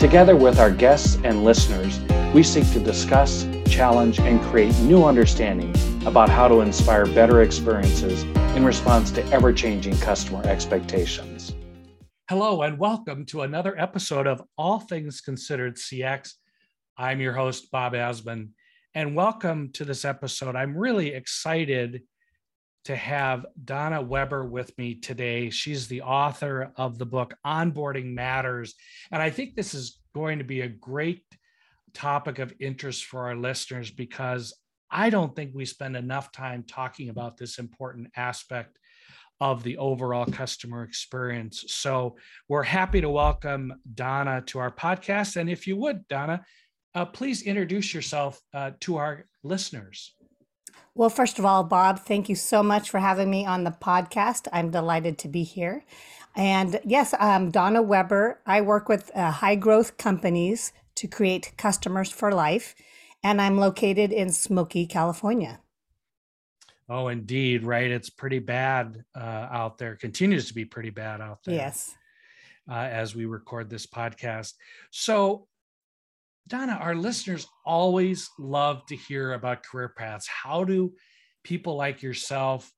Together with our guests and listeners, we seek to discuss, challenge, and create new understanding about how to inspire better experiences in response to ever changing customer expectations. Hello, and welcome to another episode of All Things Considered CX. I'm your host, Bob Azman, and welcome to this episode. I'm really excited to have Donna Weber with me today. She's the author of the book Onboarding Matters. And I think this is going to be a great topic of interest for our listeners because I don't think we spend enough time talking about this important aspect of the overall customer experience. So we're happy to welcome Donna to our podcast. And if you would, Donna, uh, please introduce yourself uh, to our listeners. Well, first of all, Bob, thank you so much for having me on the podcast. I'm delighted to be here. And yes, I'm Donna Weber. I work with uh, high growth companies to create customers for life, and I'm located in Smoky, California. Oh, indeed, right. It's pretty bad uh, out there, continues to be pretty bad out there. Yes. Uh, as we record this podcast. So, Donna, our listeners always love to hear about career paths. How do people like yourself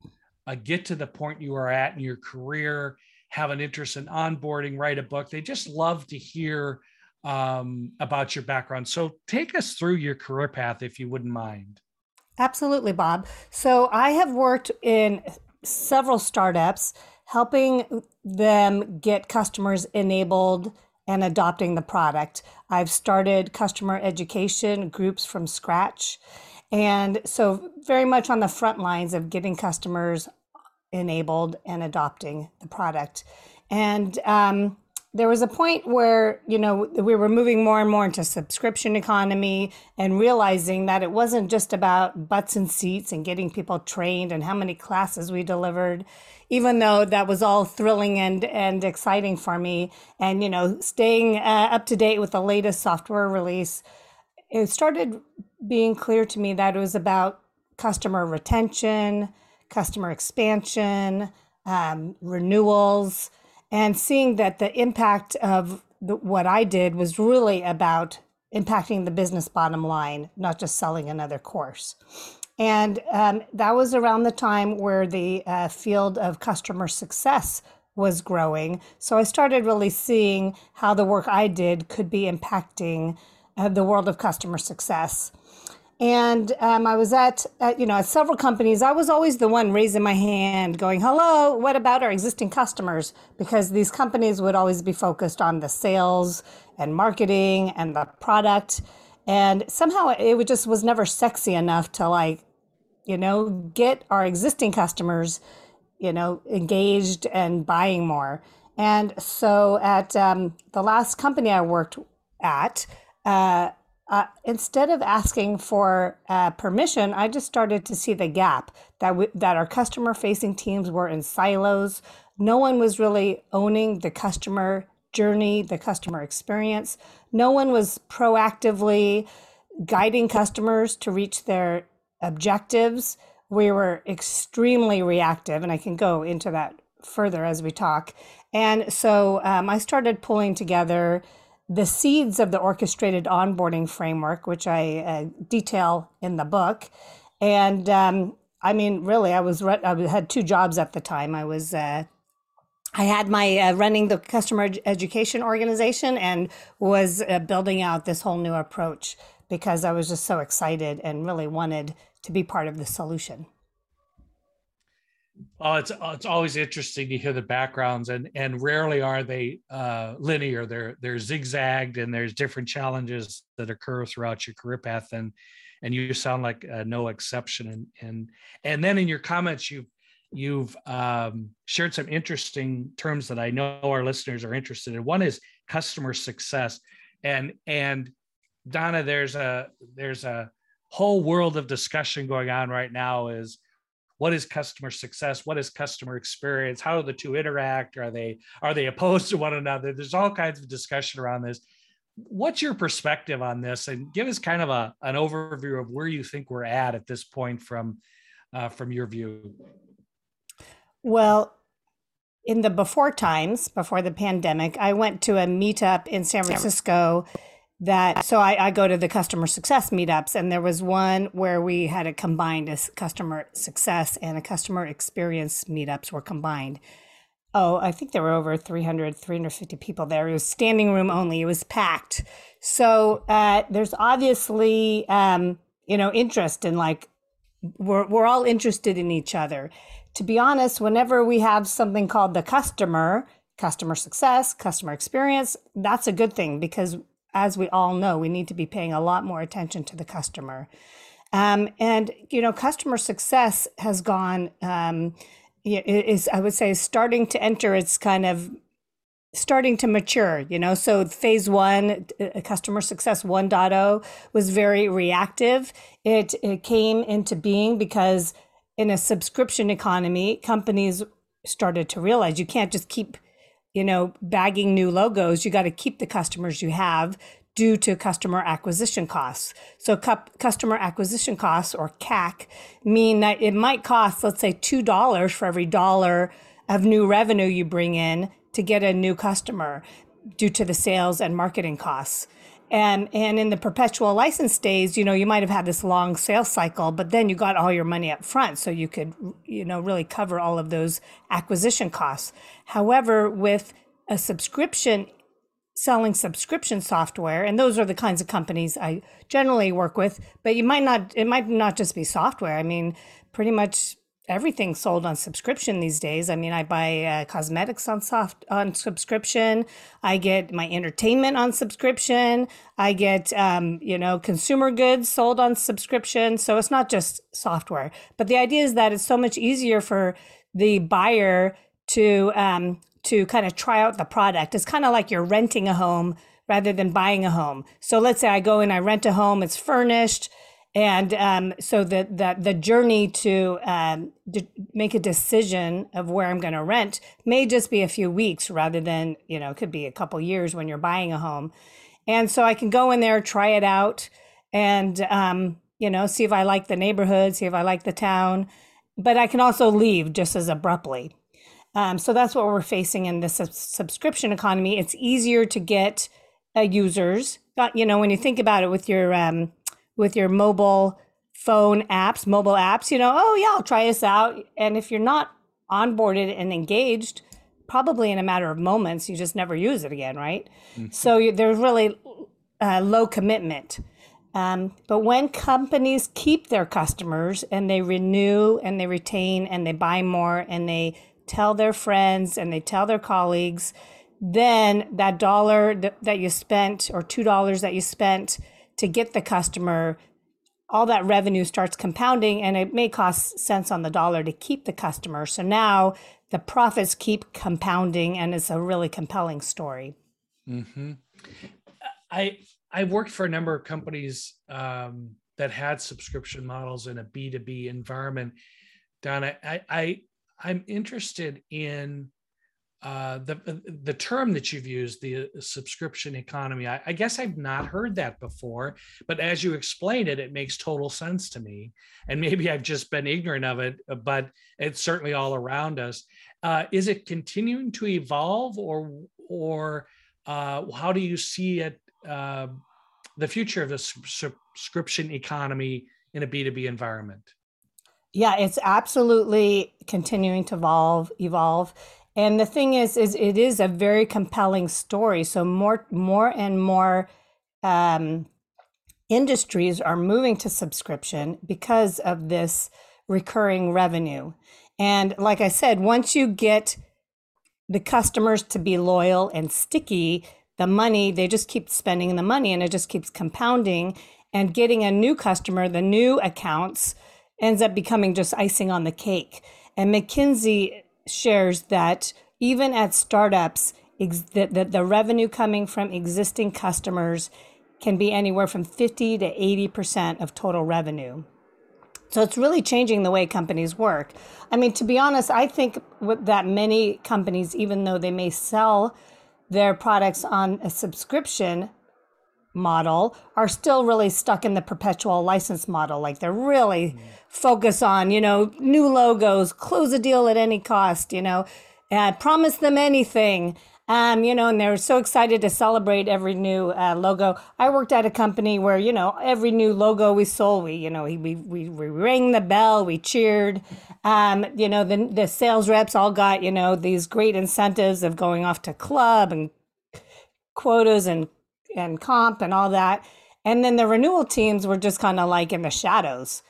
uh, get to the point you are at in your career, have an interest in onboarding, write a book? They just love to hear um, about your background. So take us through your career path, if you wouldn't mind. Absolutely, Bob. So I have worked in several startups, helping them get customers enabled and adopting the product. I've started customer education groups from scratch. And so, very much on the front lines of getting customers enabled and adopting the product. And um, there was a point where you know we were moving more and more into subscription economy and realizing that it wasn't just about butts and seats and getting people trained and how many classes we delivered even though that was all thrilling and and exciting for me and you know staying uh, up to date with the latest software release it started being clear to me that it was about customer retention customer expansion um, renewals and seeing that the impact of the, what I did was really about impacting the business bottom line, not just selling another course. And um, that was around the time where the uh, field of customer success was growing. So I started really seeing how the work I did could be impacting uh, the world of customer success and um, I was at, at, you know at several companies. I was always the one raising my hand, going, "Hello, what about our existing customers?" Because these companies would always be focused on the sales and marketing and the product, and somehow it just was never sexy enough to like, you know, get our existing customers, you know, engaged and buying more. And so at um, the last company I worked at. Uh, uh, instead of asking for uh, permission, I just started to see the gap that we, that our customer facing teams were in silos. No one was really owning the customer journey, the customer experience. No one was proactively guiding customers to reach their objectives. We were extremely reactive, and I can go into that further as we talk. And so um, I started pulling together the seeds of the orchestrated onboarding framework, which I uh, detail in the book. And um, I mean, really, I was re- I had two jobs at the time. I was uh, I had my uh, running the customer ed- education organization and was uh, building out this whole new approach because I was just so excited and really wanted to be part of the solution. Well, it's it's always interesting to hear the backgrounds, and and rarely are they uh, linear. They're they're zigzagged, and there's different challenges that occur throughout your career path, and and you sound like uh, no exception. And and and then in your comments, you've you've um, shared some interesting terms that I know our listeners are interested in. One is customer success. and and Donna, there's a there's a whole world of discussion going on right now. Is what is customer success? What is customer experience? How do the two interact? Are they are they opposed to one another? There's all kinds of discussion around this. What's your perspective on this? And give us kind of a an overview of where you think we're at at this point from uh, from your view. Well, in the before times, before the pandemic, I went to a meetup in San Francisco that so I, I, go to the customer success meetups and there was one where we had a combined as customer success and a customer experience meetups were combined. Oh i think there were over 300 350 people there. It was standing room only. It was packed. So uh, there's obviously um, you know interest in like we're, we're all interested in each other. To be honest whenever we have something called the customer customer success customer experience that's a good thing because as we all know, we need to be paying a lot more attention to the customer. Um, and you know, customer success has gone um, is I would say starting to enter its kind of starting to mature. You know, so phase one, uh, customer success 1.0 was very reactive. It it came into being because in a subscription economy, companies started to realize you can't just keep you know, bagging new logos, you got to keep the customers you have due to customer acquisition costs. So cu- customer acquisition costs or CAC mean that it might cost, let's say $2 for every dollar of new revenue you bring in to get a new customer due to the sales and marketing costs. And, and in the perpetual license days, you know, you might have had this long sales cycle, but then you got all your money up front. So you could, you know, really cover all of those acquisition costs. However, with a subscription, selling subscription software, and those are the kinds of companies I generally work with, but you might not, it might not just be software. I mean, pretty much everything's sold on subscription these days. I mean, I buy uh, cosmetics on soft on subscription. I get my entertainment on subscription. I get um, you know consumer goods sold on subscription. So it's not just software. But the idea is that it's so much easier for the buyer to um, to kind of try out the product. It's kind of like you're renting a home rather than buying a home. So let's say I go and I rent a home. It's furnished and um, so the, the, the journey to um, d- make a decision of where I'm going to rent may just be a few weeks rather than, you know, it could be a couple years when you're buying a home. And so I can go in there, try it out, and, um, you know, see if I like the neighborhood, see if I like the town. But I can also leave just as abruptly. Um, so that's what we're facing in this subscription economy. It's easier to get uh, users. You know, when you think about it with your um, with your mobile phone apps, mobile apps, you know, oh, yeah, I'll try this out. And if you're not onboarded and engaged, probably in a matter of moments, you just never use it again, right? Mm-hmm. So you, there's really uh, low commitment. Um, but when companies keep their customers and they renew and they retain and they buy more and they tell their friends and they tell their colleagues, then that dollar that, that you spent or two dollars that you spent to get the customer, all that revenue starts compounding and it may cost cents on the dollar to keep the customer. So now the profits keep compounding and it's a really compelling story. Mm-hmm. I I worked for a number of companies um, that had subscription models in a B2B environment. Donna, I, I I'm interested in uh, the the term that you've used, the uh, subscription economy. I, I, guess I've not heard that before, but as you explain it, it makes total sense to me. And maybe I've just been ignorant of it, uh, but it's certainly all around us. Uh, is it continuing to evolve, or or uh, how do you see it? Uh, the future of the subscription economy in a B two B environment. Yeah, it's absolutely continuing to evolve. Evolve and the thing is, is it is a very compelling story. So more, more and more um, industries are moving to subscription because of this recurring revenue. And like I said, once you get the customers to be loyal and sticky, the money, they just keep spending the money and it just keeps compounding. And getting a new customer, the new accounts, ends up becoming just icing on the cake. And McKinsey shares that even at startups, ex- the, the, the revenue coming from existing customers can be anywhere from 50 to 80% of total revenue. So it's really changing the way companies work. I mean, to be honest, I think that many companies, even though they may sell their products on a subscription model, are still really stuck in the perpetual license model. Like they're really mm. focused on, you know, new logos, close a deal at any cost, you know, uh, promise them anything. Um, you know, and they're so excited to celebrate every new uh, logo. I worked at a company where, you know, every new logo we sold, we, you know, we, we, we, we rang the bell, we cheered. Um, you know, the, the sales reps all got, you know, these great incentives of going off to club and quotas and, and comp and all that. And then the renewal teams were just kind of like in the shadows.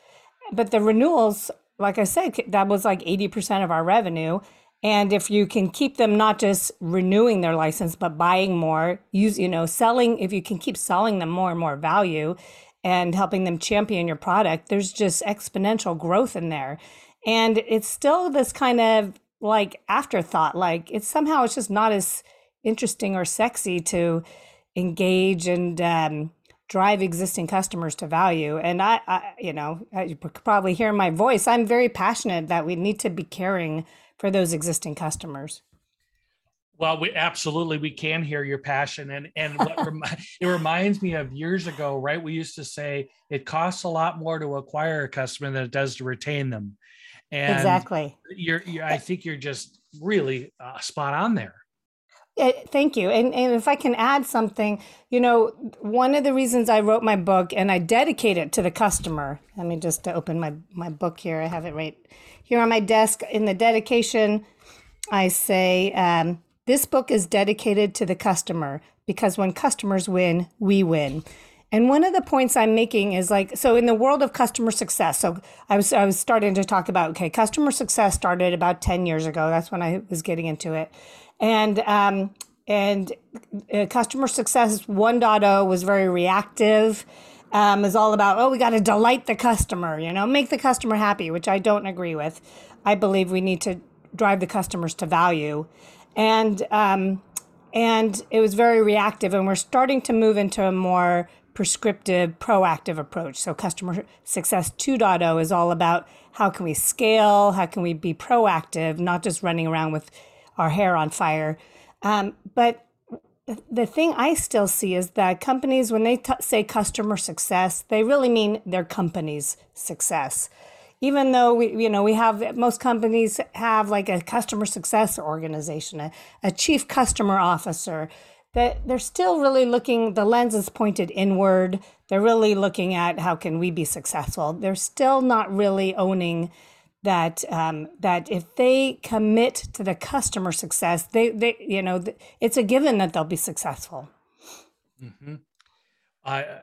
But the renewals, like I said, that was like 80% of our revenue and if you can keep them not just renewing their license, but buying more, use, you know, selling, if you can keep selling them more and more value and helping them champion your product, there's just exponential growth in there. And it's still this kind of like afterthought, like it's somehow it's just not as interesting or sexy to engage and um, drive existing customers to value. And I, I you know, you probably hear my voice. I'm very passionate that we need to be caring for those existing customers? Well, we absolutely we can hear your passion, and and what it reminds me of years ago, right? We used to say it costs a lot more to acquire a customer than it does to retain them. And exactly. You're, you're I think you're just really uh, spot on there. Thank you. And, and if I can add something, you know, one of the reasons I wrote my book and I dedicate it to the customer. Let me just open my, my book here. I have it right here on my desk in the dedication, I say, um, This book is dedicated to the customer because when customers win, we win. And one of the points I'm making is like, so in the world of customer success, so I was, I was starting to talk about, okay, customer success started about 10 years ago. That's when I was getting into it. And, um, and uh, customer success 1.0 was very reactive um, is all about, oh, we got to delight the customer, you know, make the customer happy, which I don't agree with. I believe we need to drive the customers to value. And, um, and it was very reactive. And we're starting to move into a more prescriptive, proactive approach. So customer success 2.0 is all about how can we scale? How can we be proactive, not just running around with our hair on fire? Um, but the thing I still see is that companies, when they t- say customer success, they really mean their company's success. Even though we, you know, we have most companies have like a customer success organization, a, a chief customer officer, that they're still really looking. The lens is pointed inward. They're really looking at how can we be successful. They're still not really owning that um, that if they commit to the customer success, they they you know it's a given that they'll be successful. Mm-hmm.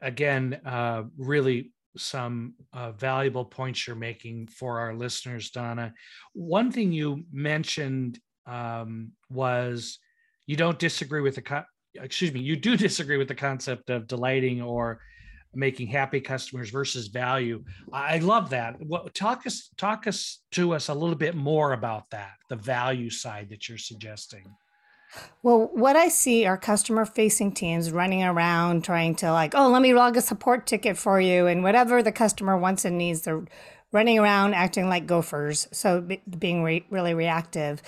Again, uh, really some uh, valuable points you're making for our listeners, Donna. One thing you mentioned um, was you don't disagree with the co- excuse me, you do disagree with the concept of delighting or making happy customers versus value. I love that. What, talk us talk us to us a little bit more about that, the value side that you're suggesting. Well, what I see are customer facing teams running around trying to like, oh, let me log a support ticket for you and whatever the customer wants and needs, they're running around acting like gophers. So being re- really reactive.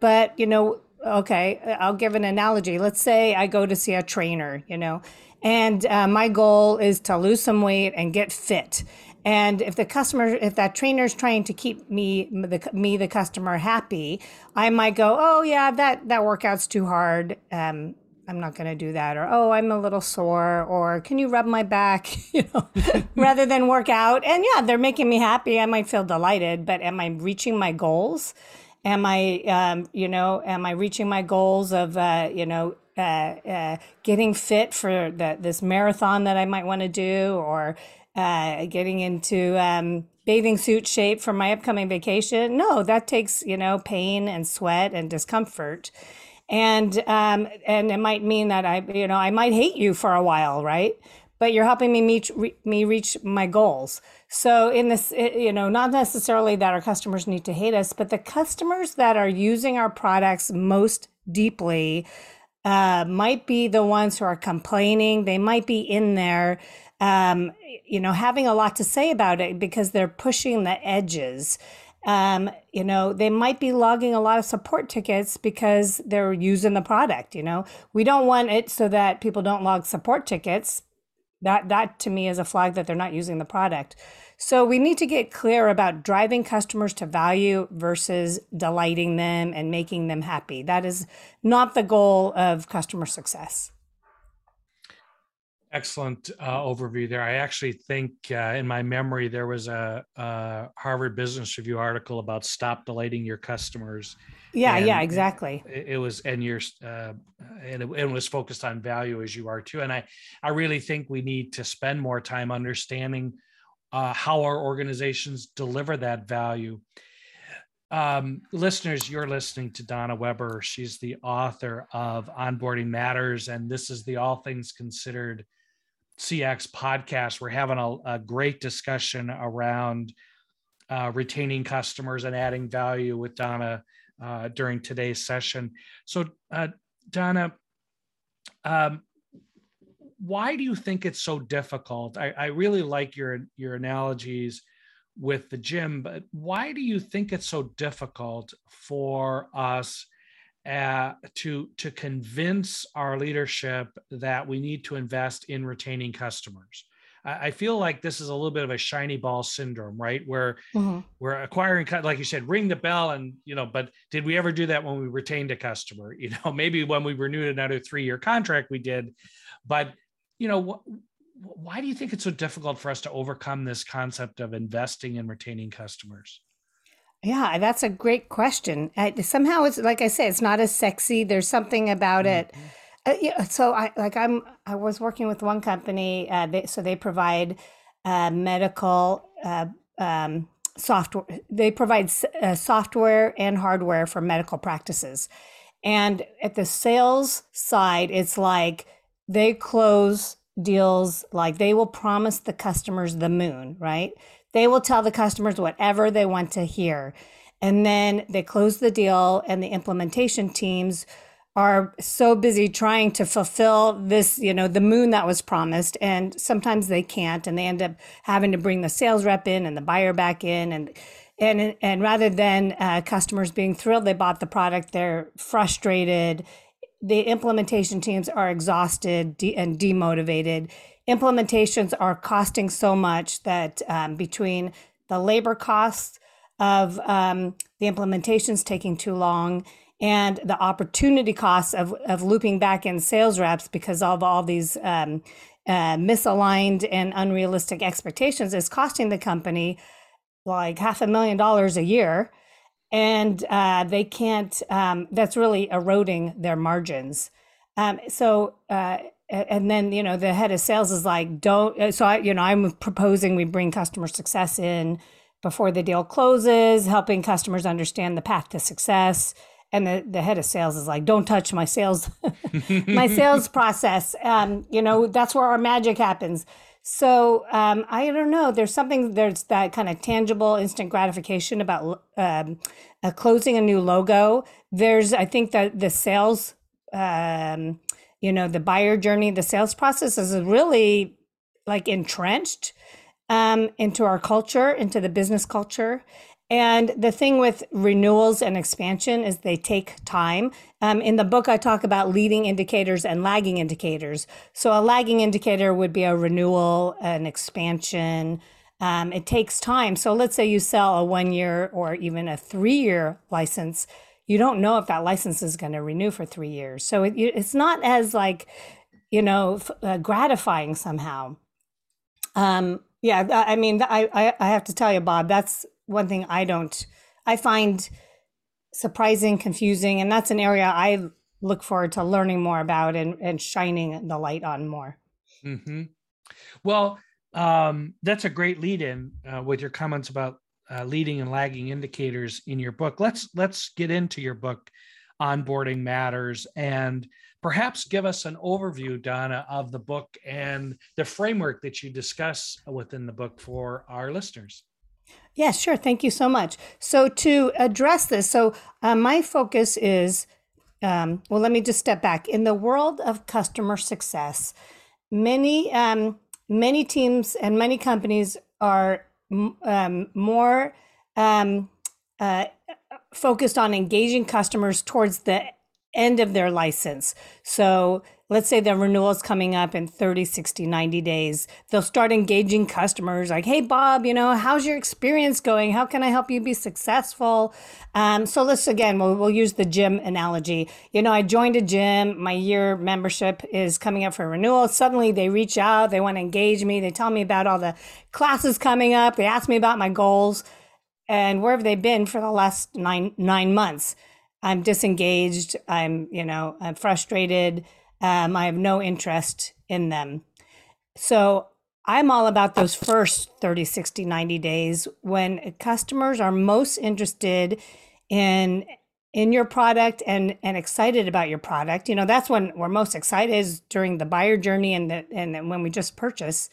But, you know, okay, I'll give an analogy. Let's say I go to see a trainer, you know, and uh, my goal is to lose some weight and get fit. And if the customer, if that trainer is trying to keep me, the, me, the customer happy, I might go, oh yeah, that, that workout's too hard. Um, I'm not going to do that. Or, oh, I'm a little sore. Or can you rub my back, you know, rather than work out. And yeah, they're making me happy. I might feel delighted, but am I reaching my goals? Am I, um, you know, am I reaching my goals of, uh, you know, uh, uh, getting fit for the, this marathon that I might want to do, or uh, getting into um, bathing suit shape for my upcoming vacation. No, that takes you know pain and sweat and discomfort, and um, and it might mean that I you know I might hate you for a while, right? But you're helping me meet re- me reach my goals. So in this, you know, not necessarily that our customers need to hate us, but the customers that are using our products most deeply uh, might be the ones who are complaining. They might be in there, um, you know, having a lot to say about it because they're pushing the edges. Um, you know, they might be logging a lot of support tickets because they're using the product. You know, we don't want it so that people don't log support tickets. That that to me is a flag that they're not using the product. So we need to get clear about driving customers to value versus delighting them and making them happy. That is not the goal of customer success. Excellent uh, overview there. I actually think uh, in my memory there was a, a, Harvard Business Review article about stop delighting your customers. Yeah, and yeah, exactly. It, it was and you're uh, and it, it was focused on value as you are too. And I I really think we need to spend more time understanding uh, how our organizations deliver that value. Um, listeners, you're listening to Donna Weber. She's the author of Onboarding Matters, and this is the All Things Considered CX podcast. We're having a, a great discussion around uh, retaining customers and adding value with Donna uh, during today's session. So, uh, Donna, um, why do you think it's so difficult? I, I really like your your analogies with the gym, but why do you think it's so difficult for us uh, to to convince our leadership that we need to invest in retaining customers? I, I feel like this is a little bit of a shiny ball syndrome, right? Where mm-hmm. we're acquiring, like you said, ring the bell, and you know, but did we ever do that when we retained a customer? You know, maybe when we renewed another three year contract, we did, but you know, wh- why do you think it's so difficult for us to overcome this concept of investing and retaining customers? Yeah, that's a great question. I, somehow, it's like I say, it's not as sexy. There's something about it. Mm-hmm. Uh, yeah, so I like I'm I was working with one company. Uh, they, so they provide uh, medical uh, um, software. They provide uh, software and hardware for medical practices. And at the sales side, it's like they close deals like they will promise the customers the moon, right? They will tell the customers whatever they want to hear. And then they close the deal, and the implementation teams are so busy trying to fulfill this, you know, the moon that was promised. And sometimes they can't, and they end up having to bring the sales rep in and the buyer back in. And and and rather than uh, customers being thrilled they bought the product, they're frustrated the implementation teams are exhausted and demotivated. Implementations are costing so much that um, between the labor costs of um, the implementations taking too long and the opportunity costs of, of looping back in sales reps because of all these um, uh, misaligned and unrealistic expectations is costing the company like half a million dollars a year and uh, they can't. Um, that's really eroding their margins. Um, so, uh, and then you know the head of sales is like, don't. Uh, so I, you know, I'm proposing we bring customer success in before the deal closes, helping customers understand the path to success. And the, the head of sales is like, don't touch my sales, my sales process. Um, you know, that's where our magic happens. So um, I don't know. There's something there's that kind of tangible, instant gratification about um, uh, closing a new logo. There's I think that the sales, um, you know, the buyer journey, the sales process is really like entrenched um, into our culture, into the business culture, and the thing with renewals and expansion is they take time. Um, in the book, I talk about leading indicators and lagging indicators. So, a lagging indicator would be a renewal, an expansion. Um, it takes time. So, let's say you sell a one year or even a three year license. You don't know if that license is going to renew for three years. So, it, it's not as like, you know, uh, gratifying somehow. Um, yeah, I mean, I, I have to tell you, Bob, that's one thing I don't, I find surprising, confusing, and that's an area I look forward to learning more about and, and shining the light on more. Mm-hmm. Well, um, that's a great lead in uh, with your comments about uh, leading and lagging indicators in your book. Let's let's get into your book, onboarding matters, and perhaps give us an overview, Donna, of the book and the framework that you discuss within the book for our listeners. Yeah, sure. Thank you so much. So, to address this, so uh, my focus is um, well, let me just step back. In the world of customer success, many um, many teams and many companies are um, more um, uh, focused on engaging customers towards the end of their license. So let's say the renewal is coming up in 30, 60, 90 days. They'll start engaging customers like, hey, Bob, you know, how's your experience going? How can I help you be successful? Um, so let's again, we'll, we'll use the gym analogy. You know, I joined a gym, my year membership is coming up for renewal. Suddenly they reach out, they want to engage me, they tell me about all the classes coming up, they ask me about my goals. And where have they been for the last nine nine months? I'm disengaged. I'm, you know, I'm frustrated. Um, I have no interest in them. So I'm all about those first 30, 60, 90 days when customers are most interested in in your product and and excited about your product. You know, that's when we're most excited is during the buyer journey and the, and when we just purchase.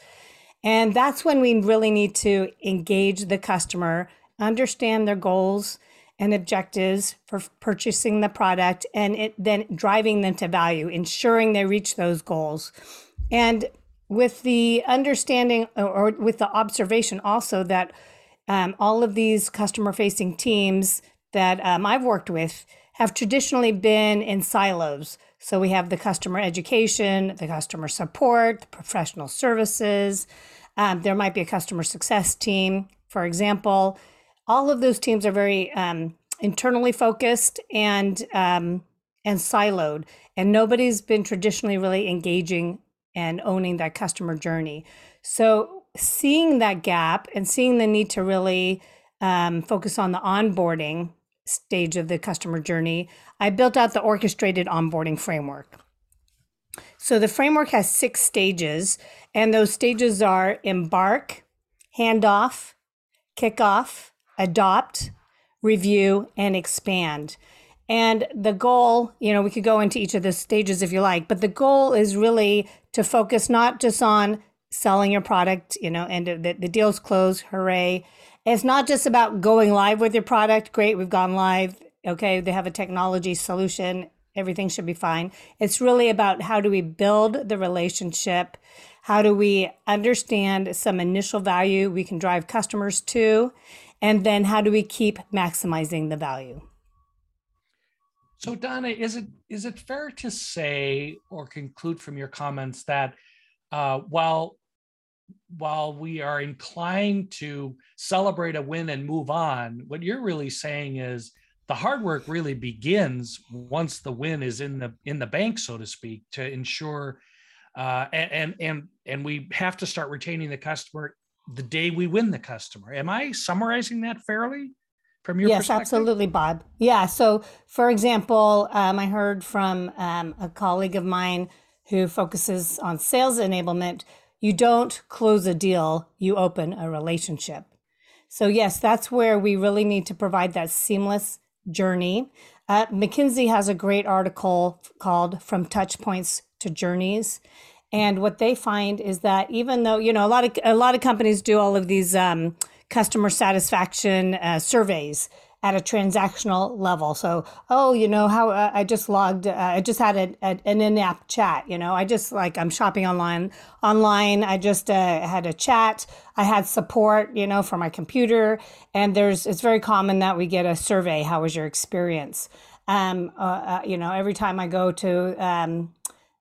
And that's when we really need to engage the customer, understand their goals, and objectives for purchasing the product and it then driving them to value, ensuring they reach those goals. And with the understanding or with the observation also that um, all of these customer facing teams that um, I've worked with have traditionally been in silos. So we have the customer education, the customer support, the professional services. Um, there might be a customer success team, for example all of those teams are very um, internally focused and um, and siloed, and nobody's been traditionally really engaging and owning that customer journey. So seeing that gap and seeing the need to really um, focus on the onboarding stage of the customer journey, I built out the orchestrated onboarding framework. So the framework has six stages, and those stages are embark, handoff, kickoff, adopt, review, and expand. And the goal, you know, we could go into each of the stages if you like, but the goal is really to focus not just on selling your product, you know, and the, the deal's closed, hooray. It's not just about going live with your product. Great, we've gone live. Okay, they have a technology solution. Everything should be fine. It's really about how do we build the relationship? How do we understand some initial value we can drive customers to? And then how do we keep maximizing the value? So Donna, is it is it fair to say or conclude from your comments that uh, while while we are inclined to celebrate a win and move on, what you're really saying is the hard work really begins once the win is in the in the bank, so to speak, to ensure uh, and and and and we have to start retaining the customer the day we win the customer. Am I summarizing that fairly from your yes, absolutely, Bob. Yeah. So, for example, um, I heard from um, a colleague of mine who focuses on sales enablement. You don't close a deal, you open a relationship. So, yes, that's where we really need to provide that seamless journey. Uh, McKinsey has a great article called From Touch Points to Journeys. And what they find is that even though you know a lot of a lot of companies do all of these um, customer satisfaction uh, surveys at a transactional level. So, oh, you know how uh, I just logged, uh, I just had a, a, an in-app chat. You know, I just like I'm shopping online. Online, I just uh, had a chat. I had support, you know, for my computer. And there's it's very common that we get a survey. How was your experience? Um, uh, uh, you know, every time I go to um,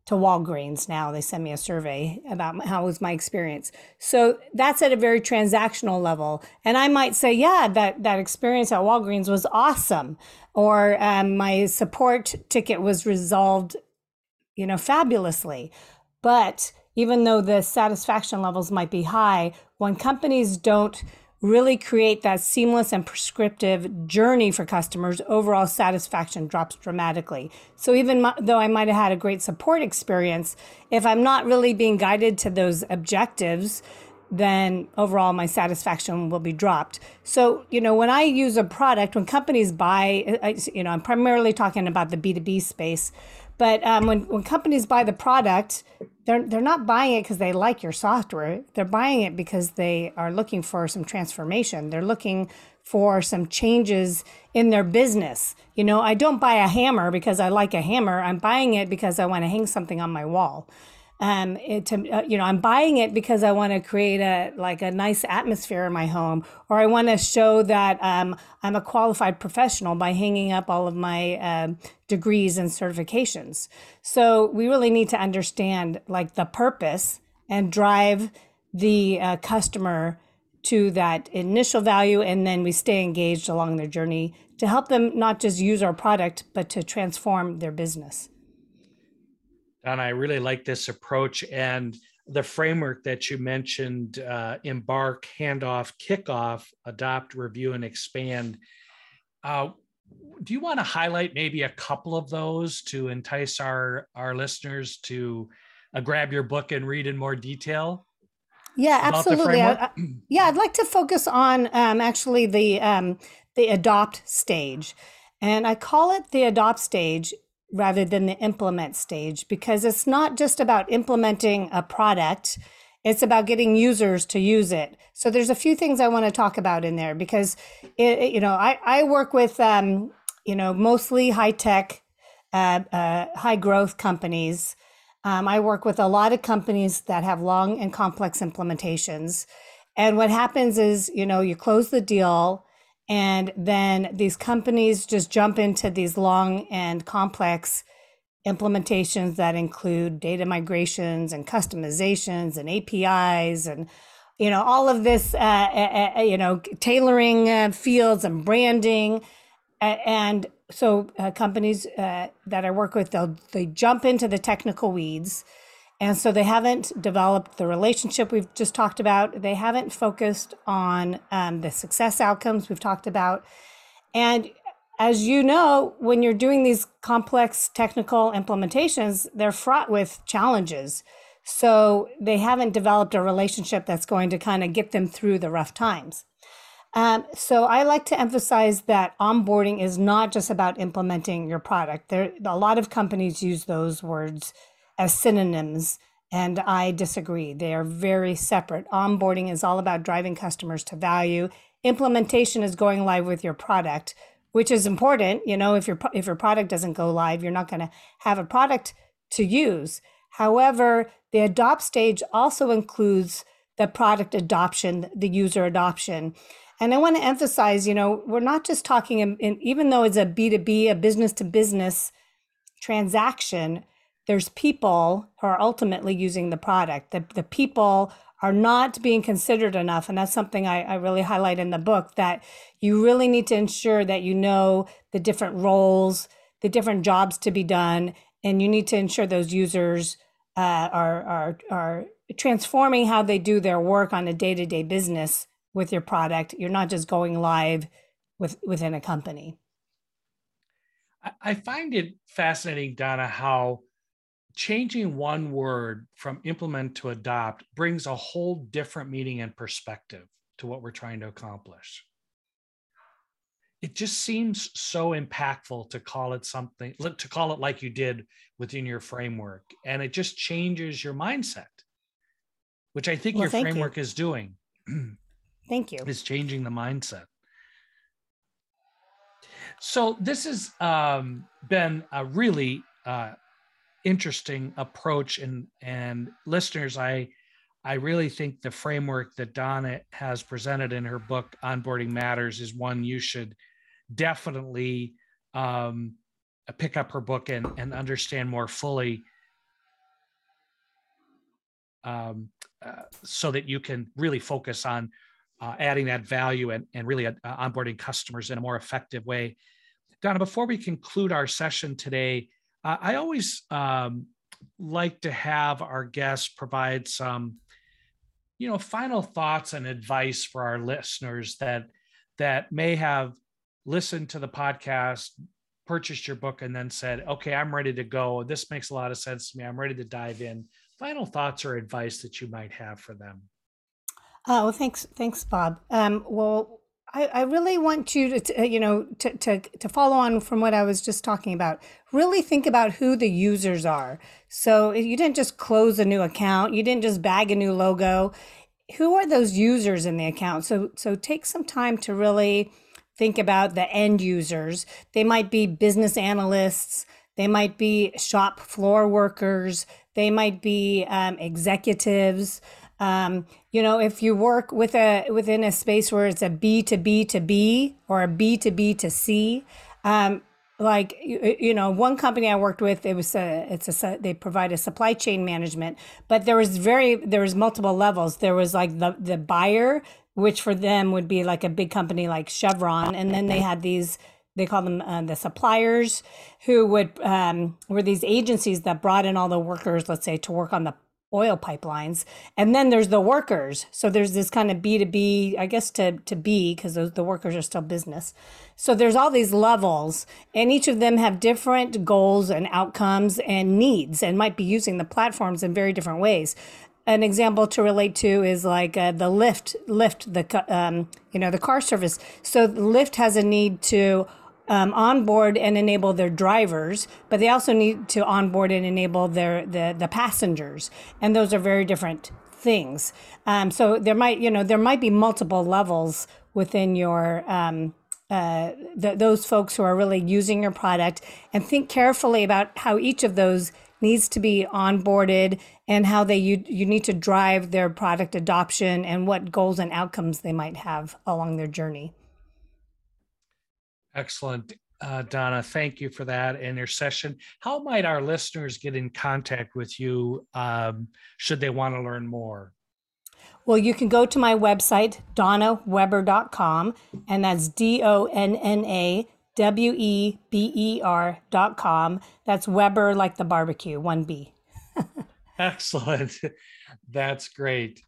to Walgreens now. They send me a survey about how was my experience. So that's at a very transactional level. And I might say, yeah, that, that experience at Walgreens was awesome. Or um, my support ticket was resolved, you know, fabulously. But even though the satisfaction levels might be high, when companies don't really create that seamless and prescriptive journey for customers, overall satisfaction drops dramatically. So even though I might have had a great support experience, if I'm not really being guided to those objectives, then overall my satisfaction will be dropped. So, you know, when I use a product, when companies buy, uh, uh, you know, I'm primarily talking about the B2B space, But um, when when companies buy the product, they're they're not buying it because they like your software. They're buying it because they are looking for some transformation. They're looking for some changes in their business. You know, I don't buy a hammer because I like a hammer. I'm buying it because I want to hang something on my wall um, to, uh, you know, I'm buying it because I want to create a like a nice atmosphere in my home, or I want to show that um, I'm a qualified professional by hanging up all of my uh, degrees and certifications. So we really need to understand like the purpose and drive the uh, customer to that initial value, and then we stay engaged along their journey to help them not just use our product, but to transform their business. And I really like this approach and the framework that you mentioned uh, embark, handoff, kickoff, adopt, review, and expand. Uh, do you want to highlight maybe a couple of those to entice our, our listeners to uh, grab your book and read in more detail? Yeah, absolutely. I, I, yeah, I'd like to focus on um, actually the um, the adopt stage, and I call it the adopt stage rather than the implement stage because it's not just about implementing a product it's about getting users to use it. So there's a few things i want to talk about in there because it, you know i, I work with um, you know mostly high tech uh, uh, high growth companies. Um, i work with a lot of companies that have long and complex implementations. And what happens is you know you close the deal and then these companies just jump into these long and complex implementations that include data migrations and customizations and APIs and you know all of this uh, uh, uh, you know tailoring uh, fields and branding. And so uh, companies uh, that I work with they'll they jump into the technical weeds and so they haven't developed the relationship we've just talked about. They haven't focused on um, the success outcomes we've talked about. And as you know, when you're doing these complex technical implementations, they're fraught with challenges. So they haven't developed a relationship that's going to kind of get them through the rough times. Um, so I like to emphasize that onboarding is not just about implementing your product. There, a lot of companies use those words as synonyms. And I disagree. They are very separate. Onboarding is all about driving customers to value. Implementation is going live with your product, which is important. You know, if your if your product doesn't go live, you're not going to have a product to use. However, the adopt stage also includes the product adoption, the user adoption. And I want to emphasize, you know, we're not just talking, in, in, even though it's a B2B, a business to business transaction, there's people who are ultimately using the product. The, the people are not being considered enough. And that's something I, I really highlight in the book that you really need to ensure that you know the different roles, the different jobs to be done, and you need to ensure those users uh, are, are, are transforming how they do their work on a day to day business with your product. You're not just going live with, within a company. I find it fascinating, Donna, how changing one word from implement to adopt brings a whole different meaning and perspective to what we're trying to accomplish. It just seems so impactful to call it something, to call it like you did within your framework. And it just changes your mindset, which I think well, your framework you. is doing. thank you. Is changing the mindset. So this has um, been a really uh, interesting approach and and listeners i i really think the framework that donna has presented in her book onboarding matters is one you should definitely um, pick up her book and and understand more fully um, uh, so that you can really focus on uh, adding that value and, and really uh, onboarding customers in a more effective way. Donna, before we conclude our session today, uh, I always um, like to have our guests provide some, you know, final thoughts and advice for our listeners that that may have listened to the podcast, purchased your book, and then said, "Okay, I'm ready to go. This makes a lot of sense to me. I'm ready to dive in." Final thoughts or advice that you might have for them. Oh, thanks, thanks, Bob. Um, well, I, I really want you to, to, you know, to, to, to follow on from what I was just talking about. Really think about who the users are. So you didn't just close a new account, you didn't just bag a new logo. Who are those users in the account? So, so take some time to really think about the end users. They might be business analysts, they might be shop floor workers, they might be um, executives. Um, you know, if you work with a within a space where it's a B to B to B or a B to B to C, um, like you, you, know, one company I worked with, it was a it's a they provide a supply chain management, but there was very there was multiple levels. There was like the the buyer, which for them would be like a big company like Chevron, and then they had these they call them uh, the suppliers who would um, were these agencies that brought in all the workers let's say to work on the oil pipelines. And then there's the workers. So there's this kind of b2b i guess to, to b because the workers are still business. So there's all these levels and each of them have different goals and outcomes and needs and might be using the platforms in very different ways. An example to relate to is like uh, the Lyft Lyft the um, you know the car service. So Lyft has a need to um, onboard and enable their drivers, but they also need to onboard and enable their the, the passengers, and those are very different things. Um, so there might you know there might be multiple levels within your um, uh, the, those folks who are really using your product, and think carefully about how each of those needs to be onboarded and how they you, you need to drive their product adoption and what goals and outcomes they might have along their journey. Excellent. Uh, Donna, thank you for that and your session. How might our listeners get in contact with you um, should they want to learn more? Well, you can go to my website, donnaweber.com, and that's D O N N A W E B E R.com. That's Weber like the barbecue, one B. Excellent. That's great.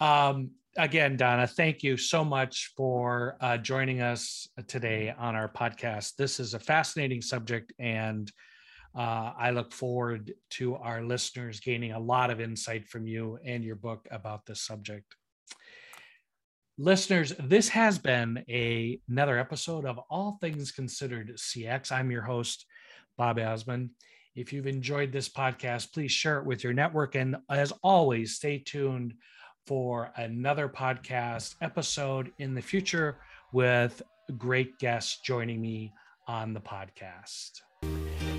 Um, again, Donna, thank you so much for uh, joining us today on our podcast. This is a fascinating subject, and uh, I look forward to our listeners gaining a lot of insight from you and your book about this subject. Listeners, this has been a, another episode of All Things Considered CX. I'm your host, Bob Azman. If you've enjoyed this podcast, please share it with your network. And as always, stay tuned for another podcast episode in the future with great guests joining me on the podcast.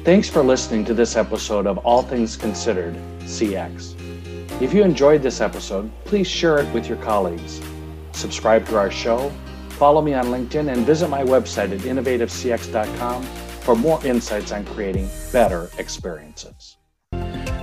Thanks for listening to this episode of All Things Considered CX. If you enjoyed this episode, please share it with your colleagues. Subscribe to our show, follow me on LinkedIn, and visit my website at innovativecx.com for more insights on creating better experiences.